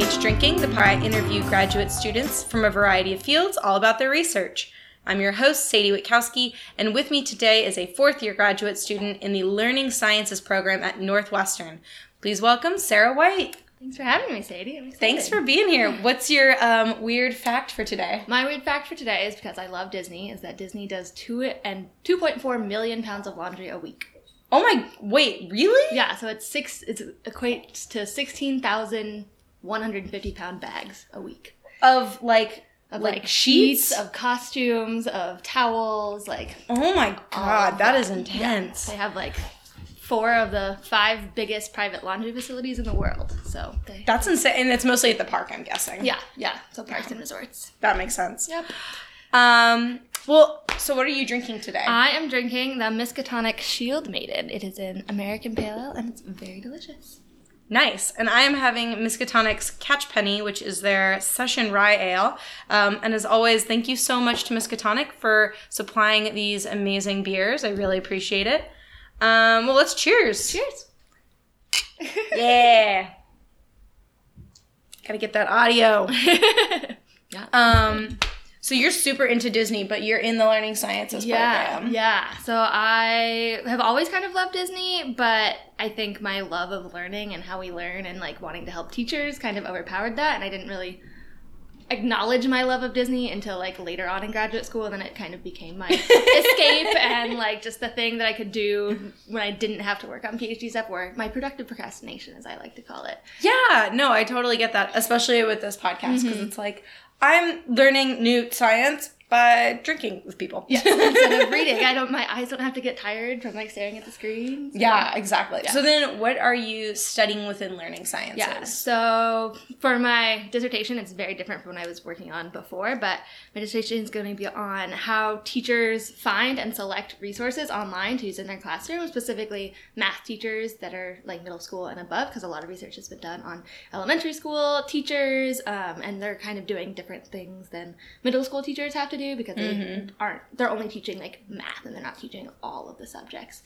Hi, and welcome to PH Drinking, the part I interview graduate students from a variety of fields all about their research. I'm your host, Sadie Witkowski, and with me today is a fourth year graduate student in the Learning Sciences program at Northwestern. Please welcome Sarah White. Thanks for having me, Sadie. Thanks for being here. What's your um, weird fact for today? My weird fact for today is because I love Disney. Is that Disney does two and two point four million pounds of laundry a week. Oh my! Wait, really? Yeah, so it's six. It equates to sixteen thousand one hundred fifty pound bags a week Of like, of like, like, sheets. sheets, of costumes, of towels. Like oh my god, that is Yeah. intense. they have like four of the five biggest private laundry facilities in the world. So they, That's insane, and it's mostly at the park. I'm guessing. yeah, yeah. So parks and resorts. that makes sense. Yep. Um. Well, so what are you drinking today? I am drinking the Miskatonic Shield Maiden. It is an American Pale Ale and it's very delicious. Nice. And I am having Miskatonic's Catch Penny, which is their session rye ale. Um, and as always, thank you so much to Miskatonic for supplying these amazing beers. I really appreciate it. Um, well, let's cheers. Cheers. Yeah. Gotta get that audio. Yeah. Um, so you're super into Disney, but you're in the learning sciences Yeah, program. yeah. So I have always kind of loved Disney, but I think my love of learning and how we learn and like wanting to help teachers kind of overpowered that, and I didn't really acknowledge my love of Disney until like later on in graduate school, and then it kind of became my escape and like just the thing that I could do when I didn't have to work on PhD stuff, or my productive procrastination, as I like to call it. Yeah, no, I totally get that, especially with this podcast because mm-hmm. it's like I'm learning new science by drinking with people. Yeah, instead of reading, I don't. My eyes don't have to get tired from like staring at the screen. Yeah, exactly. Yeah. So then, what are you studying within learning sciences? Yeah. So for my dissertation, it's very different from what I was working on before, but my dissertation is going to be on how teachers find and select resources online to use in their classroom, specifically math teachers that are like middle school and above, because a lot of research has been done on elementary school teachers, um, and they're kind of doing different things than middle school teachers have to do because they mm-hmm. aren't, they're only teaching like math and they're not teaching all of the subjects.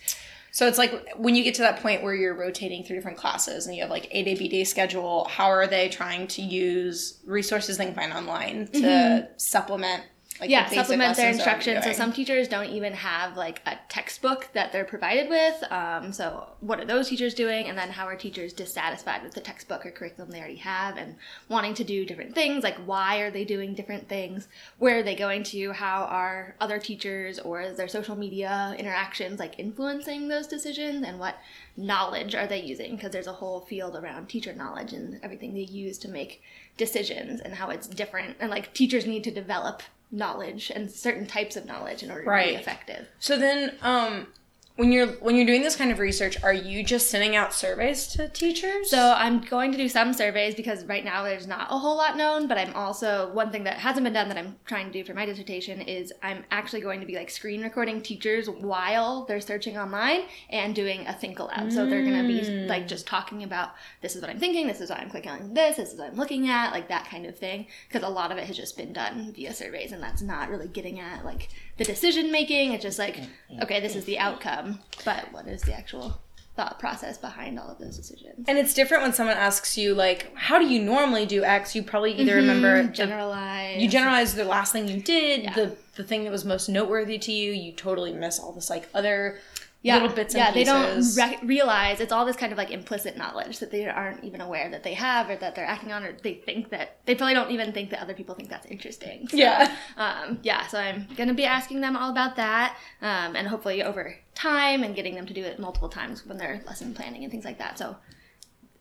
So it's like when you get to that point where you're rotating through different classes and you have like A day, B day schedule, how are they trying to use resources they can find online to mm-hmm. supplement like yeah, the supplement their lessons they're already instructions. So some teachers don't even have like a textbook that they're provided with. Um, so what are those teachers doing? And then how are teachers dissatisfied with the textbook or curriculum they already have and wanting to do different things? Like why are they doing different things? Where are they going to? How are other teachers or is their social media interactions like influencing those decisions? And what knowledge are they using? Because there's a whole field around teacher knowledge and everything they use to make decisions and how it's different. And like teachers need to develop knowledge and certain types of knowledge in order to be effective. So then, um, when you're when you're doing this kind of research, are you just sending out surveys to teachers? So I'm going to do some surveys because right now there's not a whole lot known, but I'm also one thing that hasn't been done that I'm trying to do for my dissertation is I'm actually going to be like screen recording teachers while they're searching online and doing a think aloud. So they're going to be mm. like just talking about this is what I'm thinking, this is what I'm clicking on this, this is what I'm looking at, like that kind of thing because a lot of it has just been done via surveys and that's not really getting at like the decision making. It's just like mm-hmm. okay, this is the outcome, Um, but what is the actual thought process behind all of those decisions? and it's different when someone asks you like, "How do you normally do X?" You probably either mm-hmm. remember the- generalize. you generalize the last thing you did, Yeah. the the thing that was most noteworthy to you. You totally miss all this like other yeah. little bits yeah, they don't re- realize it's all this kind of like implicit knowledge that they aren't even aware that they have or that they're acting on, or they think that they probably don't even think that other people think that's interesting. So, Yeah. Um, yeah. So I'm gonna be asking them all about that, um, and hopefully over time and getting them to do it multiple times when they're lesson planning and things like that. So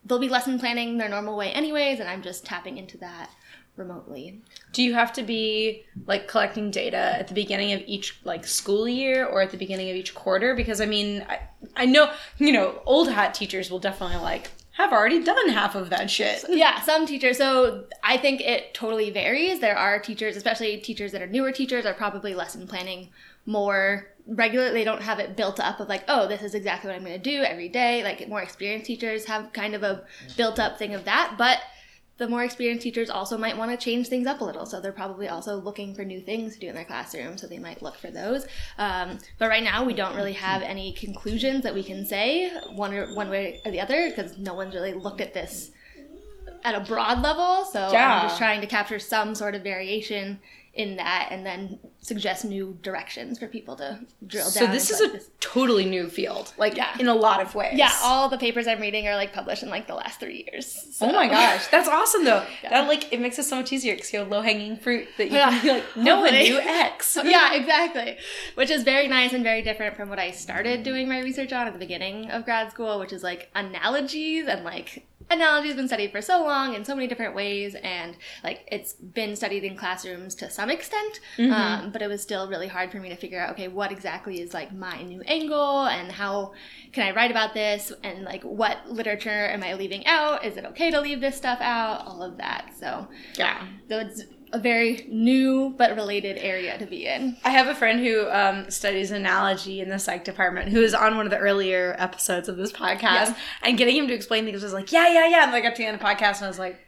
they'll be lesson planning their normal way anyways, and I'm just tapping into that remotely. Do you have to be like collecting data at the beginning of each like school year or at the beginning of each quarter? Because I mean, I, I know you know old hat teachers will definitely like have already done half of that shit. Yeah, some teachers. So I think it totally varies. There are teachers, especially teachers that are newer teachers, are probably lesson planning more regularly. They don't have it built up of like, oh, this is exactly what I'm going to do every day. Like more experienced teachers have kind of a built up thing of that. But the more experienced teachers also might want to change things up a little. So they're probably also looking for new things to do in their classroom. So they might look for those. Um, but right now, we don't really have any conclusions that we can say one or one way or the other because no one's really looked at this at a broad level. So Yeah. I'm just trying to capture some sort of variation in that and then suggest new directions for people to drill So down. So this is like, a totally new field, like Yeah. in a lot of ways. yeah, all the papers I'm reading are like published in like the last three years. So. Oh my gosh, that's awesome though. Yeah. That like it makes it so much easier because you have low hanging fruit that you Yeah. can be like, no one knew X. yeah, exactly. Which is very nice and very different from what I started doing my research on at the beginning of grad school, which is like analogies and like analogy has been studied for so long in so many different ways and like it's been studied in classrooms to some extent um, but it was still really hard for me to figure out okay what exactly is like my new angle and how can i write about this and like what literature am i leaving out? Is it okay to leave this stuff out? All of that. So Yeah. so it's a very new but related area to be in I have a friend who um, studies analogy in the psych department who is on one of the earlier episodes of this podcast. Yeah. And getting him to explain things was like, yeah, yeah, yeah. And like to the end of the podcast, and I was like,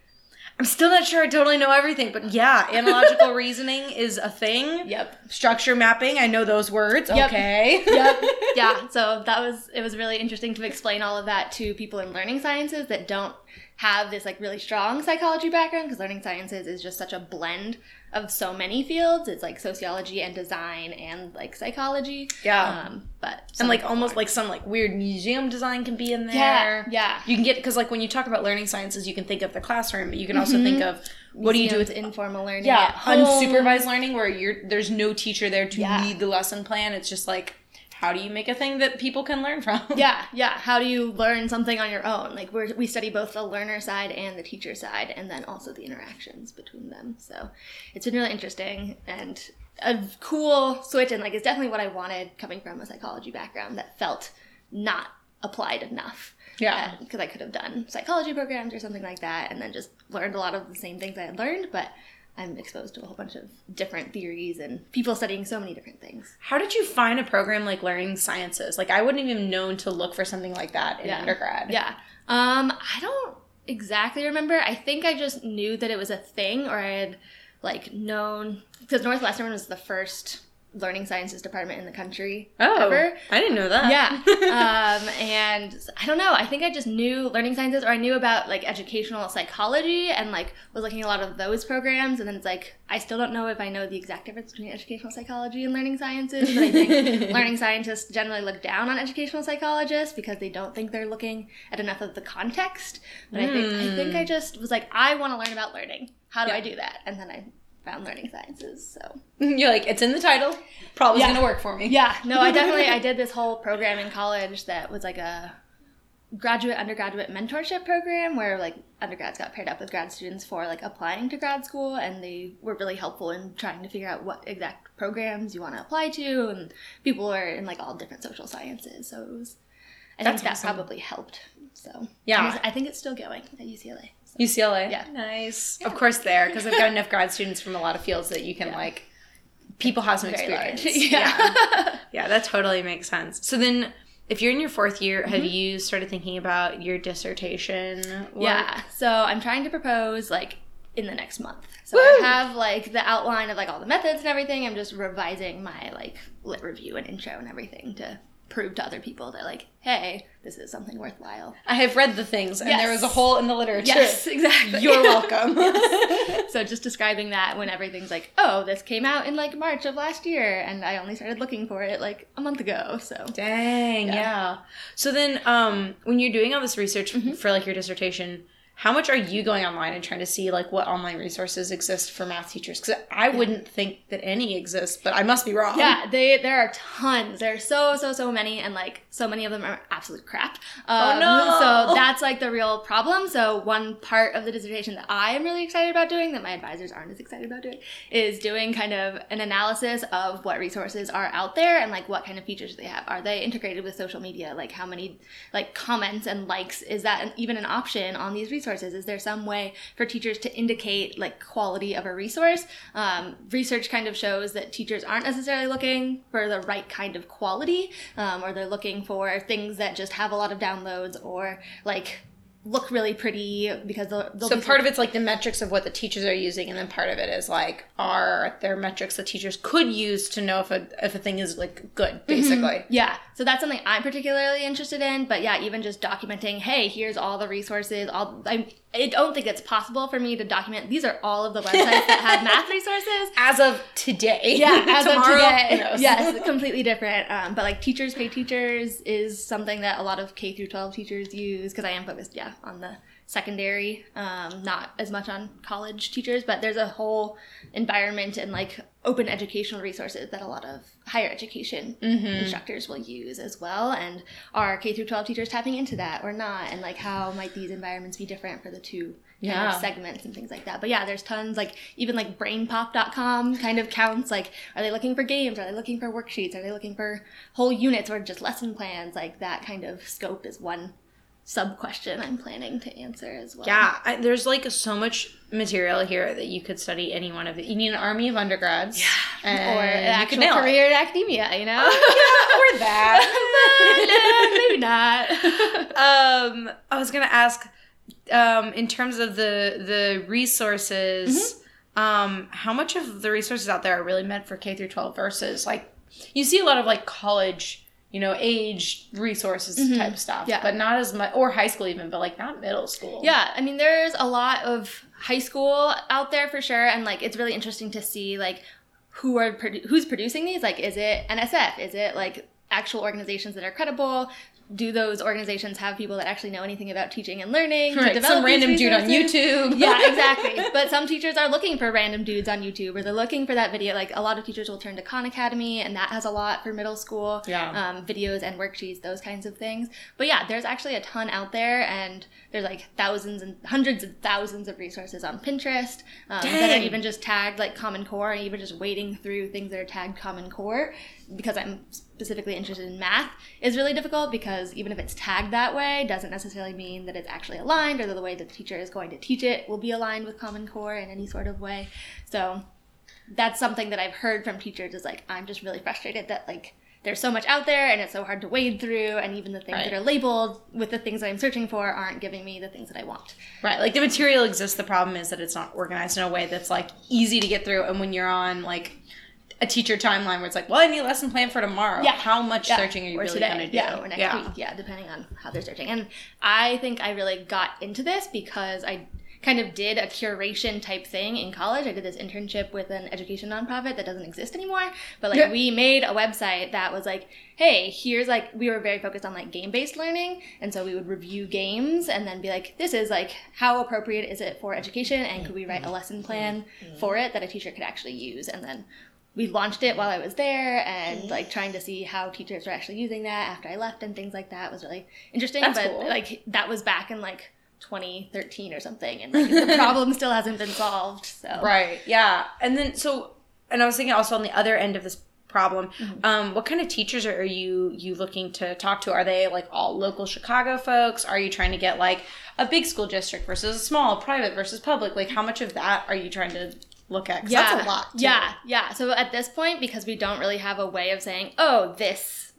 I'm still not sure I totally know everything, but yeah, analogical reasoning is a thing. yep Structure mapping, I know those words. Yep. Okay. yep yeah so that was it was really interesting to explain all of that to people in learning sciences that don't have this like really strong psychology background because learning sciences is just such a blend of so many fields it's like sociology and design and like psychology Yeah. um but and like almost aren't. like some like weird museum design can be in there. yeah yeah You can get because like when you talk about learning sciences, you can think of the classroom, but you can also think of what do you do with informal learning yeah unsupervised learning where you're there's no teacher there to Yeah. lead the lesson plan. It's just like how do you make a thing that people can learn from? yeah yeah how do you learn something on your own like we're, we study both the learner side and the teacher side and then also the interactions between them so it's been really interesting and a cool switch and like it's definitely what i wanted coming from a psychology background that felt not applied enough Yeah. Uh, because i could have done psychology programs or something like that and then just learned a lot of the same things i had learned but i'm exposed to a whole bunch of different theories and people studying so many different things How did you find a program like learning sciences? Like I wouldn't even known to look for something like that in Yeah. undergrad. Yeah. Um, I don't exactly remember. I think I just knew that it was a thing, or I had like known because Northwestern was the first learning sciences department in the country Oh, ever. I didn't know that. Yeah. um, and I don't know. I think I just knew learning sciences, or I knew about like educational psychology, and like was looking at a lot of those programs. And then it's like I still don't know if I know the exact difference between educational psychology and learning sciences. But I think learning scientists generally look down on educational psychologists because they don't think they're looking at enough of the context. But I think I think I just was like, I want to learn about learning. How do Yeah. I do that? And then I found learning sciences. So You're like, it's in the title. Probably Yeah. gonna work for me. yeah, no, I definitely I did this whole program in college that was like a graduate undergraduate mentorship program where like undergrads got paired up with grad students for like applying to grad school and they were really helpful in trying to figure out what exact programs you want to apply to and people were in like all different social sciences so it was I That's think that awesome. probably helped so Yeah. I think it's still going at UCLA. UCLA. Yeah. Nice. Of course, there because I've got enough grad students from a lot of fields that you can like. People have some Very experience. large. yeah. Yeah, that totally makes sense. So then, if you're in your fourth year, have Mm-hmm. you started thinking about your dissertation? work? Yeah. So I'm trying to propose like in the next month. So Woo! I have like the outline of like all the methods and everything. I'm just revising my like lit review and intro and everything to prove to other people that like, hey, this is something worthwhile. I have read the things, and there was a hole in the literature. Yes, exactly. You're welcome. so just describing that when everything's like, oh, this came out in like March of last year, and I only started looking for it like a month ago. So Dang, yeah. So then, um, when you're doing all this research Mm-hmm. for like your dissertation, how much are you going online and trying to see like what online resources exist for math teachers? Because I wouldn't think that any exist, but I must be wrong. Yeah, they there are tons. There are so so so many, and like so many of them are absolute crap. Um, Oh, no. So that's like the real problem. So one part of the dissertation that I am really excited about doing, that my advisors aren't as excited about doing, is doing kind of an analysis of what resources are out there and like what kind of features they have. Are they integrated with social media? Like how many like comments and likes is that an, even an option on these resources? Is there some way for teachers to indicate like quality of a resource? Um, research kind of shows that teachers aren't necessarily looking for the right kind of quality, um, or they're looking for things that just have a lot of downloads or like look really pretty because they'll, they'll so part of it's like the metrics of what the teachers are using and then part of it is like are there metrics that teachers could use to know if a if a thing is like good basically mm-hmm. yeah so that's something i'm particularly interested in but yeah even just documenting hey here's all the resources all i I don't think it's possible for me to document. These are all of the websites that have math resources as of today. Yeah, as Tomorrow, of today. Yes, completely different. Um, but like teachers pay teachers is something that a lot of K through 12 teachers use because I am focused, yeah, on the secondary, um, not as much on college teachers, but there's a whole environment and like open educational resources that a lot of higher education mm-hmm. instructors will use as well. And are K through 12 teachers tapping into that or not? And like how might these environments be different for the two yeah. segments and things like that. But yeah, there's tons like even like brainpop.com kind of counts like are they looking for games? Are they looking for worksheets? Are they looking for whole units or just lesson plans? Like that kind of scope is one sub question I'm planning to answer as well. Yeah, I, there's like so much material here that you could study any one of it. You need an army of undergrads, yeah, or an actual career in academia. You know, oh, yeah, or that. maybe not. um, I was gonna ask, um, in terms of the the resources. Mm-hmm. Um, how much of the resources out there are really meant for K through 12 versus like you see a lot of like college you know, age resources mm-hmm. type stuff. Yeah. But not as much, or high school even, but like not middle school. Yeah. I mean, there's a lot of high school out there for sure. And like, it's really interesting to see like who are, produ- who's producing these. Like, is it NSF? Is it like actual organizations that are credible? Do those organizations have people that actually know anything about teaching and learning? Right, some random dude on YouTube. yeah, exactly. But some teachers are looking for random dudes on YouTube, or they're looking for that video. Like a lot of teachers will turn to Khan Academy, and that has a lot for middle school. Yeah. Um, videos and worksheets, those kinds of things. But yeah, there's actually a ton out there, and there's like thousands and hundreds of thousands of resources on Pinterest um, that are even just tagged like Common Core, and even just wading through things that are tagged Common Core because I'm specifically interested in math is really difficult because even if it's tagged that way doesn't necessarily mean that it's actually aligned or that the way the teacher is going to teach it will be aligned with common core in any sort of way. So that's something that i've heard from teachers is like i'm just really frustrated that like there's so much out there and it's so hard to wade through and even the things right. that are labeled with the things that i'm searching for aren't giving me the things that i want. Right like the material exists. The problem is that it's not organized in a way that's like easy to get through and when you're on like a teacher timeline where it's like, well, I need a lesson plan for tomorrow. Yeah. How much yeah. searching are you or really going to do? Yeah, or next yeah. week. Yeah, depending on how they're searching. And I think I really got into this because I kind of did a curation type thing in college. I did this internship with an education nonprofit that doesn't exist anymore. But like yeah. we made a website that was like, hey, here's like we were very focused on like game based learning, and so we would review games and then be like, this is like how appropriate is it for education, and could we write a lesson plan mm-hmm. for it that a teacher could actually use, and then we launched it while I was there and like trying to see how teachers were actually using that after I left and things like that was really interesting. That's but cool. like that was back in like 2013 or something and like the problem still hasn't been solved. So Right. Yeah. And then so and I was thinking also on the other end of this problem, mm-hmm. um, what kind of teachers are you you looking to talk to? Are they like all local Chicago folks? Are you trying to get like a big school district versus a small, private versus public? Like how much of that are you trying to look at. Yeah, that's a lot. Too. Yeah, yeah. So at this point, because we don't really have a way of saying, oh, this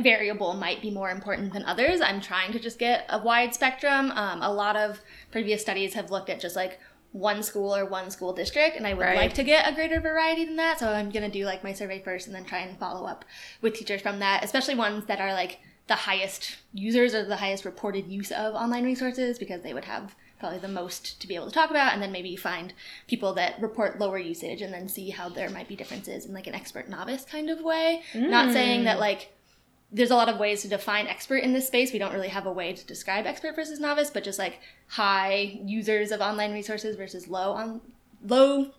variable might be more important than others, I'm trying to just get a wide spectrum. Um, a lot of previous studies have looked at just like one school or one school district, and I would right. like to get a greater variety than that. So I'm gonna do like my survey first, and then try and follow up with teachers from that, especially ones that are like the highest users or the highest reported use of online resources because they would have probably the most to be able to talk about and then maybe find people that report lower usage and then see how there might be differences in like an expert novice kind of way mm. not saying that like there's a lot of ways to define expert in this space we don't really have a way to describe expert versus novice but just like high users of online resources versus low on low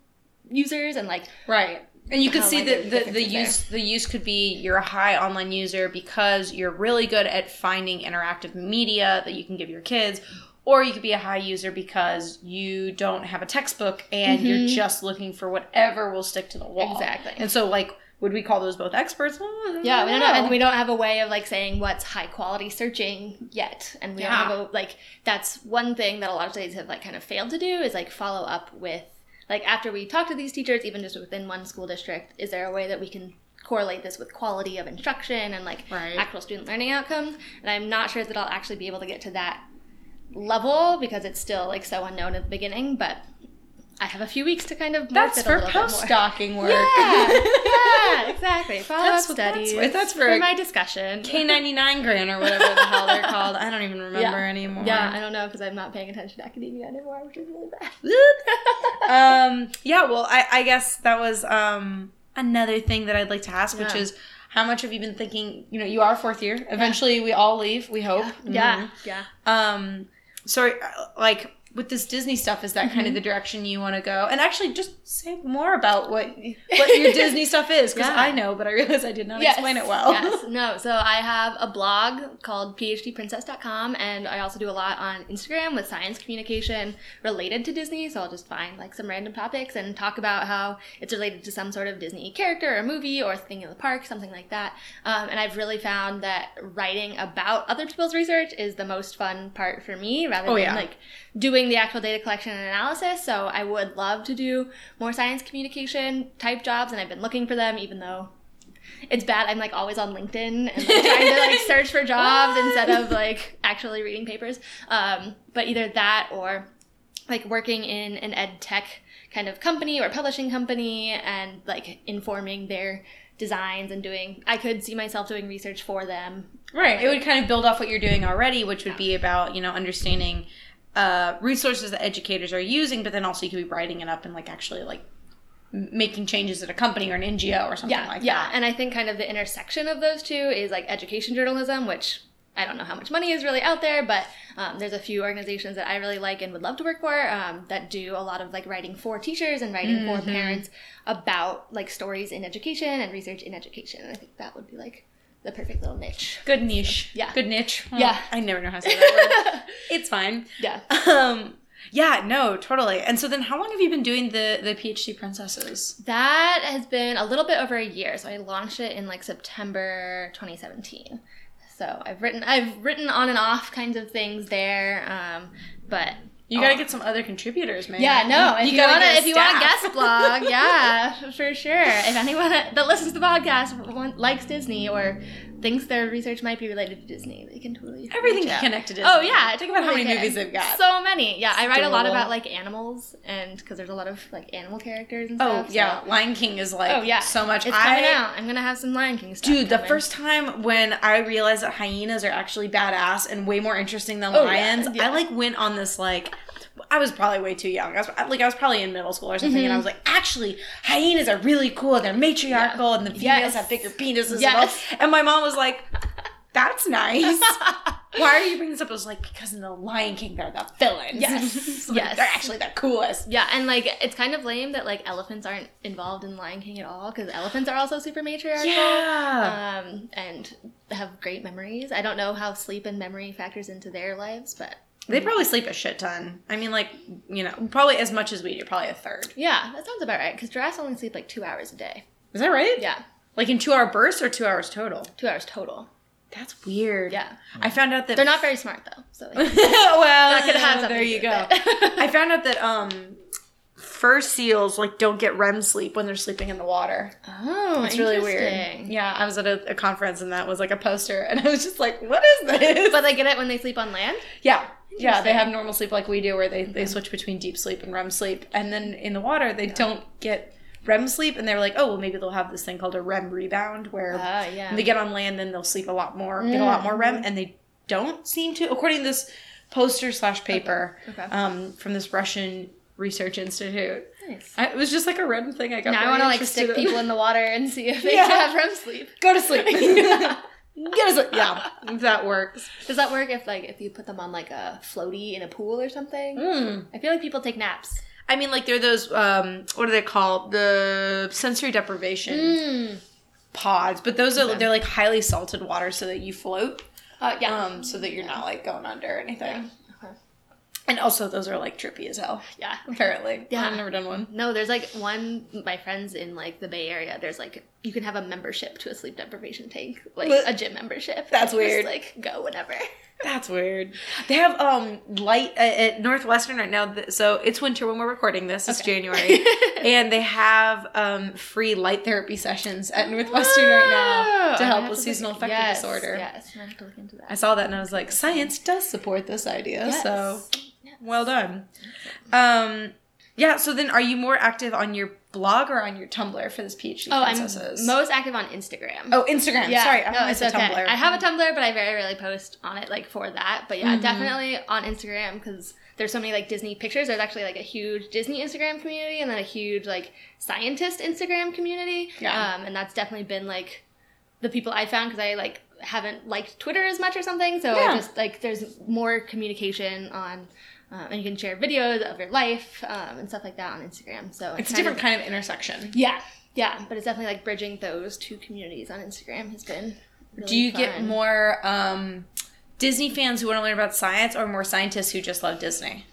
users and like right and you can see that the, the use there. the use could be you're a high online user because you're really good at finding interactive media that you can give your kids or you could be a high user because you don't have a textbook and mm-hmm. you're just looking for whatever will stick to the wall. Exactly. And so, like, would we call those both experts? yeah, we don't know, and we don't have a way of like saying what's high quality searching yet, and we yeah. don't have a like. That's one thing that a lot of studies have like kind of failed to do is like follow up with like after we talk to these teachers, even just within one school district, is there a way that we can correlate this with quality of instruction and like right. actual student learning outcomes? And I'm not sure that I'll actually be able to get to that level because it's still like so unknown at the beginning, but I have a few weeks to kind of That's for little bit more. postdocing work. Yeah, yeah, exactly. Follow That's up that's studies. what- that's for- for my discussion. K99 grant or whatever the hell they're called. I don't even remember Yeah. anymore. Yeah, I don't know because I'm not paying attention to academia anymore, which is really bad. um, yeah, well, I, I guess that was um, another thing that I'd like to ask, which is how much have you been thinking? You know, you are fourth year. Eventually, we all leave. We hope. Yeah, yeah. Mhm. Um, so, uh, like with this Disney stuff, is that Mm-hmm. kind of the direction you want to go? And actually, just say more about what what your Disney stuff is, because Yeah. I know, but I realize I did not Yes, explain it well. yes, no. So I have a blog called PhDprincess.com, and I also do a lot on Instagram with science communication related to Disney. So I'll just find like some random topics and talk about how it's related to some sort of Disney character or movie or thing in the park, something like that. Um, and I've really found that writing about other people's research is the most fun part for me, rather Oh, than yeah. like doing the actual data collection and analysis. So I would love to do more science communication type jobs, and I've been looking for them, even though it's bad. I'm like always on LinkedIn and like, trying to like search for jobs instead of like actually reading papers. Um, but either that or like working in an ed tech kind of company or publishing company and like informing their designs and doing I could see myself doing research for them. Right. It would kind of build off what you're doing already, which would be about, you know, understanding uh, resources that educators are using, but then also you could be writing it up and like actually like making changes at a company or an NGO or something Yeah, like yeah. that. Yeah, and I think kind of the intersection of those two is like education journalism, which I don't know how much money is really out there, but um, there's a few organizations that I really like and would love to work for um, that do a lot of like writing for teachers and writing Mm-hmm. for parents about like stories in education and research in education. And I think that would be like the perfect little niche. Good niche. Yeah. Good niche. Oh, Yeah. I never know how to say that word. it's fine. Yeah. Um, yeah, no, totally. And so then how long have you been doing the, the PhD Princesses? That has been a little bit over a year. So I launched it in like September 2017. So I've written I've written on and off kinds of things there, um, but You gotta Oh. get some other contributors, man. Yeah, no. If you, gotta want to, if you want a guest blog, yeah, for sure. If anyone that listens to the podcast likes Disney or thinks their research might be related to Disney, they can totally Everything connected to oh, Disney. Oh yeah, Think about how many movies they've got. So many. Yeah, I write a lot about like animals and because there's a lot of like animal characters and oh, stuff. Oh yeah, so- Lion King is like Oh yeah. so much. It's I, coming out. I'm gonna have some Lion King stuff. Dude, the first time when I realized that hyenas are actually badass and way more interesting than Oh, yeah, lions, yeah. I like went on this like I was probably way too young. I was like I was probably in middle school or something, and I was like, actually, hyenas are really cool. They're matriarchal, and the females Yes. have bigger penises. Yes. And, and my mom was like, "That's nice. Why are you bringing this up?" I was like, "Because in the Lion King, they're the villains. Yes. Like, Yes. they're actually the coolest." Yeah, and like it's kind of lame that like elephants aren't involved in Lion King at all because elephants are also super matriarchal. Yeah. um, and have great memories. I don't know how sleep and memory factors into their lives, but They probably sleep a shit ton. I mean, like, you know, probably as much as we do, probably a third. yeah, that sounds about right. Because giraffes only sleep like two hours a day. Is that right? Yeah, Like in two hour bursts or two hours total? two hours total. That's weird. Yeah, I found out that they're not very smart though. So like, well, that could have something there you go. I found out that um, fur seals like don't get REM sleep when they're sleeping in the water. oh, It's really weird. Yeah, I was at a, a conference and that was like a poster, and I was just like, "What is this?" But they get it when they sleep on land. yeah, yeah, they have normal sleep like we do, where they they switch between deep sleep and REM sleep, and then in the water they don't get REM sleep, and they're like, "Oh, well, maybe they'll have this thing called a REM rebound, where Ah, yeah. when they get on land, then they'll sleep a lot more, get a lot more REM, and they don't seem to, according to this poster slash paper Okay. Um, from this Russian research institute. Nice. I, it was just like a random thing I got. Now I want to like stick in. people in the water and see if they Yeah. have REM sleep. Go to sleep. Get us. Yeah, if that works. Does that work if like if you put them on like a floaty in a pool or something? Mm. I feel like people take naps. I mean, like they're those. Um, what are they called? The sensory deprivation Mm. pods. But those are Okay. they're like highly salted water, so that you float. Uh, yeah. Um, so that you're not like going under or anything. Okay. And also, those are like trippy as hell. Yeah. Apparently, Yeah. I've never done one. No, there's like one my friends in like the Bay Area. There's like you can have a membership to a sleep deprivation tank, like What? a gym membership. That's Just, weird. like go whenever. That's weird. They have um light uh, at Northwestern right now. So it's winter when we're recording this. It's January, and they have um free light therapy sessions at Northwestern right now to help with look- seasonal affective yes, disorder. Yes, I have to look into that. I saw that and I was like, science does support this idea. So Yes. well done. Um, yeah. So then, are you more active on your blog or on your Tumblr for this PhD? Oh, I'm most active on Instagram. Oh, Instagram. Yeah, Sorry, I no, it's okay. Tumblr. I have a Tumblr, but I very rarely post on it like for that. But yeah, Mhm. definitely on Instagram because there's so many like Disney pictures. There's actually like a huge Disney Instagram community and then a huge like scientist Instagram community. Yeah. Um, and that's definitely been like the people I found because I like haven't liked Twitter as much or something. So Yeah. I just like there's more communication on. Um, and you can share videos of your life um, and stuff like that on Instagram. So it's a different of- kind of intersection. yeah, yeah, but it's definitely like bridging those two communities on Instagram has been. Really Do you get more um, Disney fans who want to learn about science, or more scientists who just love Disney?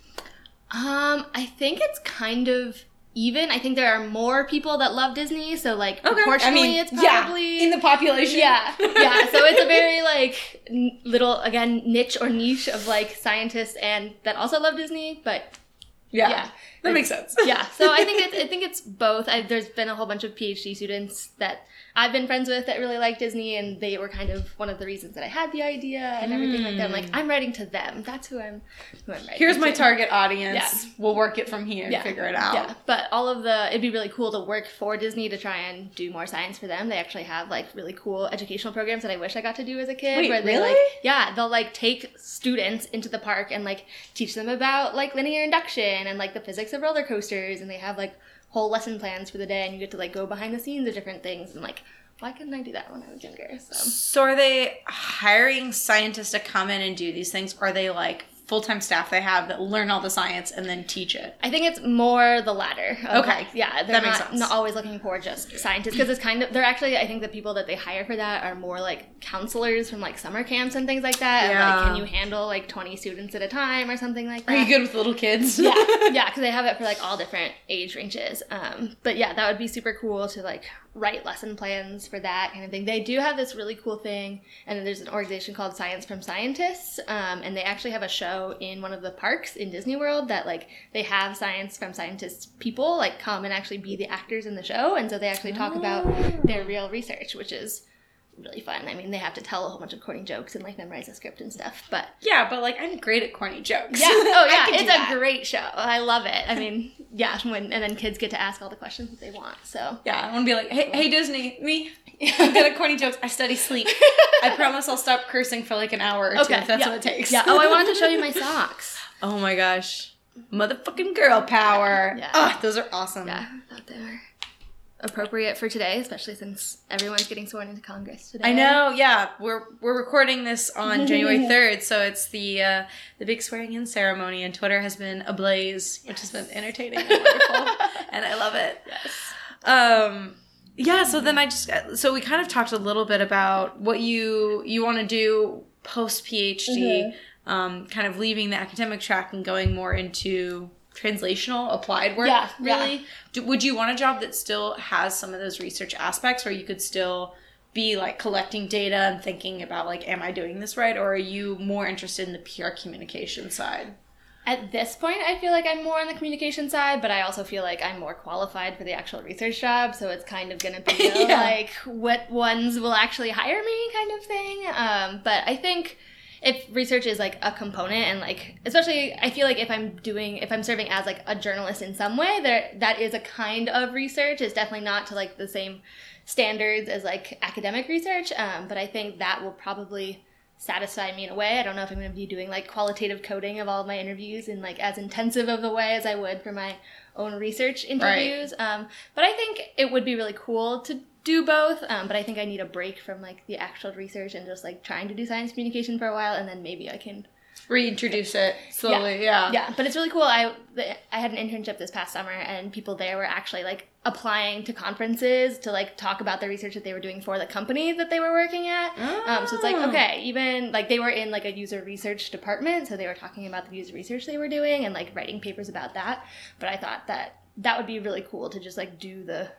Um, I think it's kind of even. I think there are more people that love Disney, so like proportionally, it's probably yeah, in the population. yeah, yeah. So it's a very like n- little again niche or niche of like scientists and that also love Disney, but yeah, Yeah. That makes sense. yeah. So I think it's I think it's both. I, there's been a whole bunch of PhD students that I've been friends with that really like Disney, and they were kind of one of the reasons that I had the idea and everything like that. I'm like, mm. I'm writing to them. That's who I'm. Who I'm writing. Here's my target audience. Yeah. We'll work it from here Yeah. and figure it out. Yeah, but all of the it'd be really cool to work for Disney to try and do more science for them. They actually have like really cool educational programs that I wish I got to do as a kid. Wait, where they really? like yeah, they'll like take students into the park and like teach them about like linear induction and like the physics of roller coasters, and they have like whole lesson plans for the day, and you get to like go behind the scenes of different things and like. Why couldn't I do that when I was younger? So So are they hiring scientists to come in and do these things? Or are they like full time staff they have that learn all the science and then teach it? I think it's more the latter. Okay. like, yeah, they're That makes not, sense. not always looking for just scientists because it's kind of they're actually I think the people that they hire for that are more like counselors from like summer camps and things like that. And, Yeah. like, can you handle like twenty students at a time or something like that? Are you good with little kids? yeah, yeah, because they have it for like all different age ranges. Um, but yeah, that would be super cool to like write lesson plans for that kind of thing. They do have this really cool thing, and then there's an organization called Science from Scientists, um, and they actually have a show in one of the parks in Disney World that like they have science from scientists people like come and actually be the actors in the show, and so they actually talk about their ah. real research, which is really fun. I mean, they have to tell a whole bunch of corny jokes and like memorize a script and stuff, but Yeah, but like I'm great at corny jokes. yeah. Oh yeah. It's that. a great show. I love it. I mean, yeah. When and then kids get to ask all the questions that they want. So Yeah, I want to be like, hey, hey Disney, me. I'm good at corny jokes. I study sleep. I promise I'll stop cursing for like an hour or two okay, if that's yeah. what it takes. Yeah. Oh, I wanted to show you my socks. oh my gosh, motherfucking girl power. Yeah. Oh, those are awesome. Yeah, I thought they were appropriate for today, especially since everyone's getting sworn into Congress today. I know. Yeah, we're we're recording this on January third, so it's the uh, the big swearing in ceremony, and Twitter has been ablaze, which has been entertaining and wonderful, and I love it. Yes. Um, yeah. So then I just so we kind of talked a little bit about what you you want to do post PhD, um, kind of leaving the academic track and going more into translational applied work Yeah, yeah. really Do, would you want a job that still has some of those research aspects where you could still be like collecting data and thinking about like am i doing this right or are you more interested in the pr communication side At this point, I feel like I'm more on the communication side, but I also feel like I'm more qualified for the actual research job. So it's kind of going to be Yeah. like what ones will actually hire me kind of thing. Um, but I think if research is like a component and like especially I feel like if I'm doing if I'm serving as like a journalist in some way, there that is a kind of research. It's definitely not to like the same standards as like academic research. Um, but I think that will probably satisfy me in a way. I don't know if I'm going to be doing like qualitative coding of all of my interviews in like as intensive of a way as I would for my own research interviews. Um, but I think it would be really cool to do both. Um, but I think I need a break from like the actual research and just like trying to do science communication for a while, and then maybe I can reintroduce it slowly yeah yeah, but it's really cool. I I had an internship this past summer, and people there were actually like applying to conferences to like talk about the research that they were doing for the company that they were working at. Um, so it's like Oh. okay, even like they were in like a user research department, so they were talking about the user research they were doing and like writing papers about that. But I thought that that would be really cool to just like do the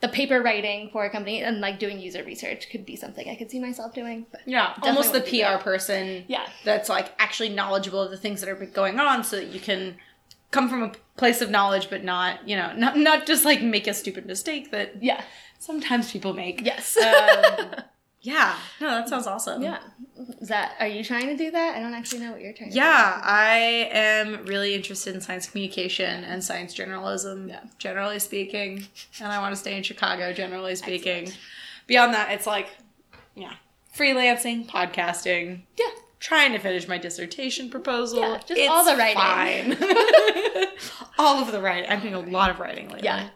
the paper writing for a company and like doing user research could be something I could see myself doing. But Yeah, almost the PR person. Yeah. that's like actually knowledgeable of the things that are going on, so that you can come from a place of knowledge, but not you know not not just like make a stupid mistake that yeah. sometimes people make. Yes. Um, yeah. No, that mm-hmm. sounds awesome. yeah. Is that are you trying to do that? I don't actually know what you're trying to Yeah, I am really interested in science communication and science journalism, Yeah. generally speaking. And I want to stay in Chicago, generally speaking. Beyond that, it's like, yeah, freelancing, podcasting. Yeah. trying to finish my dissertation proposal. Yeah, just all the writing. Fine. all of the writing. I'm doing a lot of writing lately. Yeah.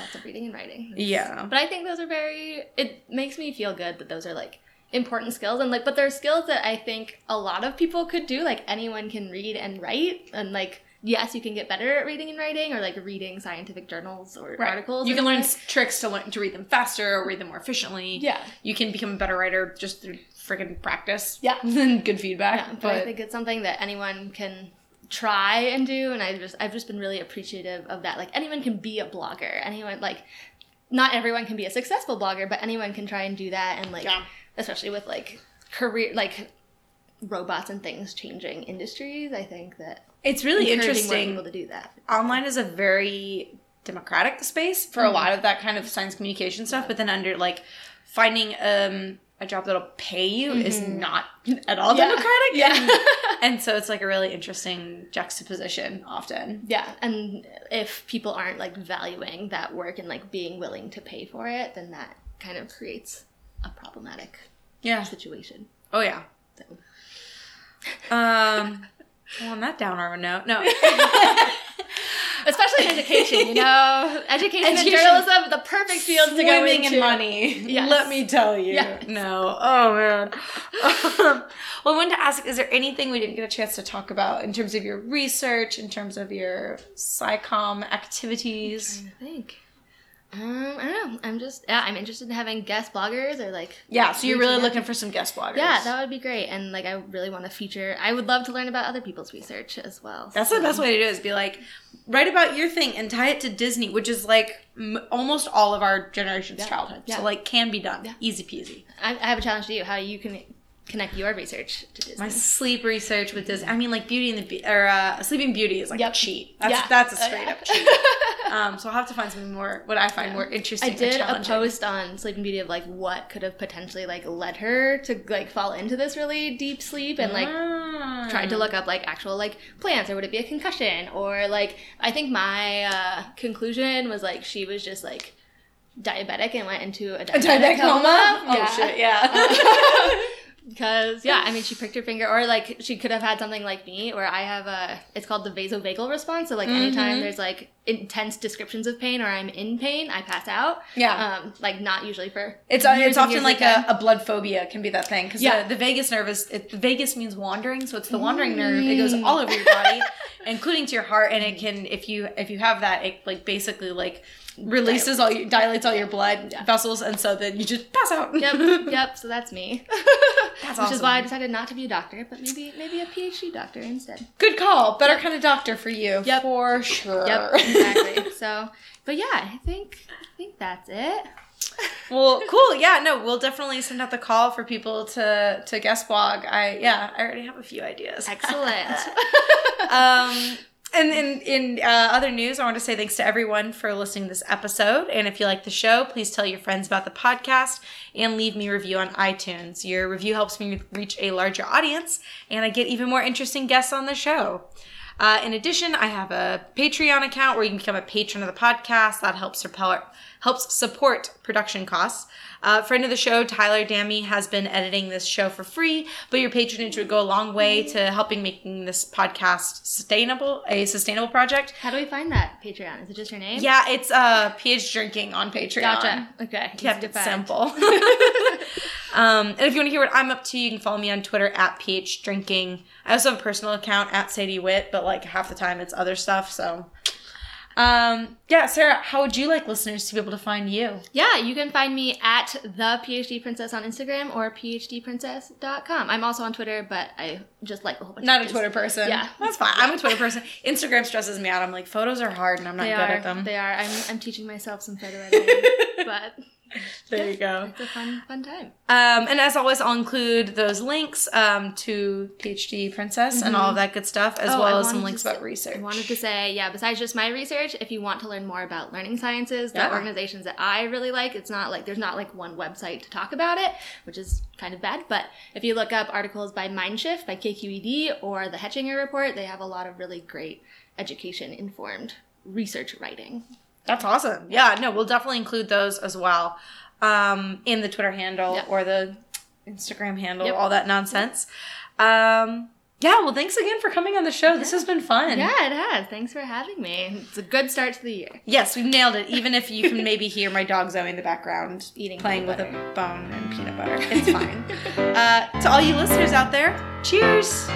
Lots of reading and writing. Yeah. But I think those are very it makes me feel good that those are like important skills and like but they're skills that I think a lot of people could do. Like anyone can read and write and like yes, you can get better at reading and writing or like reading scientific journals or Right. articles. You can learn s- tricks to learn to read them faster or read them more efficiently. Yeah. You can become a better writer just through freaking practice. Yeah. and good feedback. Yeah, but, but I think it's something that anyone can try and do, and I just I've just been really appreciative of that. Like anyone can be a blogger. Anyone like not everyone can be a successful blogger, but anyone can try and do that. And like Yeah. especially with like career like robots and things changing industries, I think that it's really interesting. people to do that. Online is a very democratic space for Mm-hmm. a lot of that kind of science communication stuff, but then under like finding um a job that'll pay you is not at all Mm-hmm. Yeah. democratic. Yeah. And, and so it's like a really interesting juxtaposition often. Yeah, and if people aren't like valuing that work and like being willing to pay for it, then that kind of creates a problematic Yeah. situation. Oh yeah. So. Um well, on that downer note, no. Especially in education, you know, education, and journalism, the perfect field to go Swimming into. in money. Yes. Let me tell you. Yes. No. Oh man. Well, I wanted to ask: Is there anything we didn't get a chance to talk about in terms of your research, in terms of your SciComm activities? I think. Um, I don't know. I'm just yeah. I'm interested in having guest bloggers or like Yeah. So you're really out. looking for some guest bloggers. yeah, that would be great. And like I really want to feature. I would love to learn about other people's research as well. That's the best way to do it. Is be like, write about your thing and tie it to Disney, which is like m- almost all of our generation's Yeah. childhood. Yeah. So like, can be done. Yeah. Easy peasy. I, I have a challenge to you. How you can connect your research to Disney. My sleep research with Disney. I mean, like Beauty and the Be- or uh, Sleeping Beauty is like Yep. a cheat. That's Yeah. that's a Oh, straight yeah. up cheat. Um, so I'll have to find something more. What I find more I interesting. or did a post on Sleeping Beauty of like what could have potentially like led her to like fall into this really deep sleep and like Ah. tried to look up like actual like plants or would it be a concussion or like I think my uh, conclusion was like she was just like diabetic and went into a a diabetic, diabetic coma. Oh Yeah. shit! Yeah. Because yeah, I mean, she pricked her finger, or like she could have had something like me, where I have a. It's called the vasovagal response. So like anytime Mhm. there's like intense descriptions of pain, or I'm in pain, I pass out. yeah. Um, like not usually for. It's years it's often like a, a blood phobia can be that thing because Yeah. the, the vagus nerve is it, the vagus means wandering so it's the wandering nerve it goes all over your body including to your heart and it can if you if you have that it like basically like releases all your dilates all your blood Yeah. vessels and so then you just pass out Yep, yep. So that's me. That's Which is why I decided not to be a doctor, but maybe maybe a PhD doctor instead. good call better kind of doctor for you Yep. for sure Yep, exactly. so, but yeah, I think I think that's it. well cool yeah no we'll definitely send out the call for people to to guest blog i yeah i already have a few ideas Excellent. um, and in, in uh, other news, I want to say thanks to everyone for listening to this episode. And if you like the show, please tell your friends about the podcast and leave me a review on iTunes. Your review helps me reach a larger audience, and I get even more interesting guests on the show. Uh, in addition, I have a Patreon account where you can become a patron of the podcast. That helps support helps support production costs. Uh, friend of the show, Tyler Dammy, has been editing this show for free, but your patronage would go a long way to helping making this podcast sustainable, a sustainable project. How do we find that Patreon? Is it just your name? Yeah, it's uh, PH Drinking on Patreon. Gotcha. Okay. Kept it simple. um, and if you want to hear what I'm up to, you can follow me on Twitter at PH Drinking. I also have a personal account at Sadie Witt, but like half the time it's other stuff. So, Um, yeah, Sarah, how would you like listeners to be able to find you? Yeah, you can find me at the PhD Princess on Instagram or phdprincess.com. I'm also on Twitter, but I just like a whole bunch Not a Twitter person. Yeah. That's fine. I'm a Twitter person. Instagram stresses me out. I'm like, photos are hard and I'm not They good are. at them. They are. I'm, I'm teaching myself some photo editing, but there you go. it's a fun fun time. Um, and as always, I'll include those links um, to PhD Princess and all of that good stuff, as Oh, well I as some links to about research. I wanted to say, yeah, besides just my research, if you want to learn more about learning sciences, the Yeah. organizations that I really like, it's not like there's not like one website to talk about it, which is kind of bad. But if you look up articles by Mindshift, by KQED, or the Hechinger Report, they have a lot of really great education informed research writing. That's awesome. Yeah, no, we'll definitely include those as well um, in the Twitter handle Yep. or the Instagram handle, Yep. all that nonsense. Um, yeah, well, thanks again for coming on the show. This has been fun. Yeah, it has. Thanks for having me. It's a good start to the year. Yes, we've nailed it. Even if you can maybe hear my dog Zoe in the background Eating playing with peanut a bone and peanut butter. It's fine. uh, to all you listeners out there, cheers.